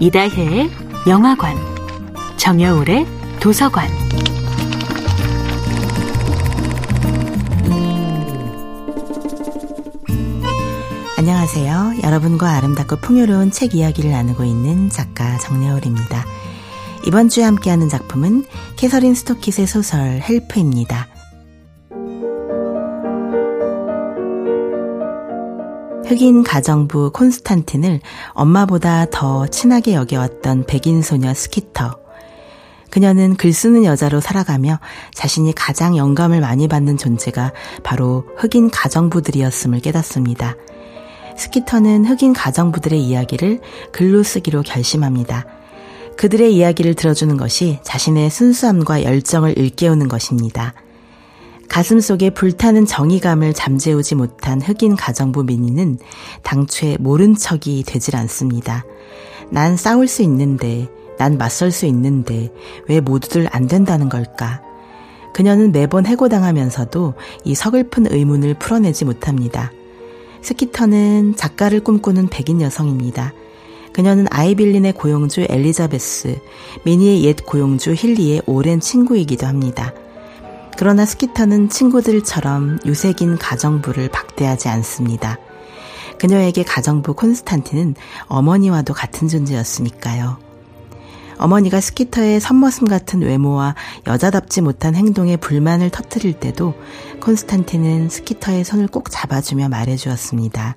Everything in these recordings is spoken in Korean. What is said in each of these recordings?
이다혜의 영화관, 정여울의 도서관. 안녕하세요. 여러분과 아름답고 풍요로운 책 이야기를 나누고 있는 작가 정여울입니다. 이번 주에 함께하는 작품은 캐서린 스토킷의 소설 헬프입니다. 흑인 가정부 콘스탄틴을 엄마보다 더 친하게 여겨왔던 백인 소녀 스키터. 그녀는 글 쓰는 여자로 살아가며 자신이 가장 영감을 많이 받는 존재가 바로 흑인 가정부들이었음을 깨닫습니다. 스키터는 흑인 가정부들의 이야기를 글로 쓰기로 결심합니다. 그들의 이야기를 들어주는 것이 자신의 순수함과 열정을 일깨우는 것입니다. 가슴 속에 불타는 정의감을 잠재우지 못한 흑인 가정부 미니는 당초에 모른 척이 되질 않습니다. 난 싸울 수 있는데, 난 맞설 수 있는데, 왜 모두들 안 된다는 걸까? 그녀는 매번 해고당하면서도 이 서글픈 의문을 풀어내지 못합니다. 스키터는 작가를 꿈꾸는 백인 여성입니다. 그녀는 아이빌린의 고용주 엘리자베스, 미니의 옛 고용주 힐리의 오랜 친구이기도 합니다. 그러나 스키터는 친구들처럼 유색인 가정부를 박대하지 않습니다. 그녀에게 가정부 콘스탄틴은 어머니와도 같은 존재였으니까요. 어머니가 스키터의 선머슴 같은 외모와 여자답지 못한 행동에 불만을 터뜨릴 때도 콘스탄틴은 스키터의 손을 꼭 잡아주며 말해주었습니다.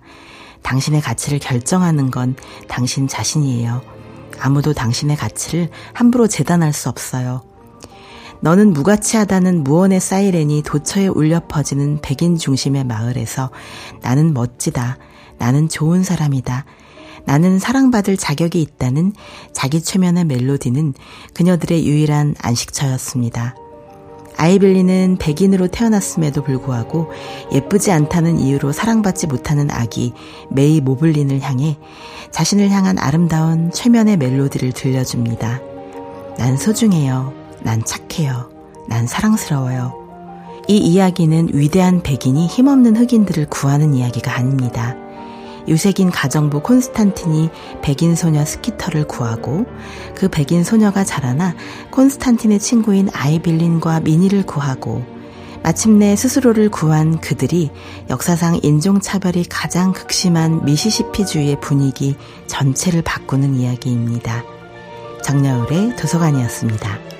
당신의 가치를 결정하는 건 당신 자신이에요. 아무도 당신의 가치를 함부로 재단할 수 없어요. 너는 무가치하다는 무언의 사이렌이 도처에 울려 퍼지는 백인 중심의 마을에서 나는 멋지다. 나는 좋은 사람이다. 나는 사랑받을 자격이 있다는 자기 최면의 멜로디는 그녀들의 유일한 안식처였습니다. 아이빌리는 백인으로 태어났음에도 불구하고 예쁘지 않다는 이유로 사랑받지 못하는 아기 메이 모블린을 향해 자신을 향한 아름다운 최면의 멜로디를 들려줍니다. 난 소중해요. 난 착해요. 난 사랑스러워요. 이 이야기는 위대한 백인이 힘없는 흑인들을 구하는 이야기가 아닙니다. 유색인 가정부 콘스탄틴이 백인 소녀 스키터를 구하고 그 백인 소녀가 자라나 콘스탄틴의 친구인 아이빌린과 미니를 구하고 마침내 스스로를 구한 그들이 역사상 인종차별이 가장 극심한 미시시피주의 분위기 전체를 바꾸는 이야기입니다. 정여울의 도서관이었습니다.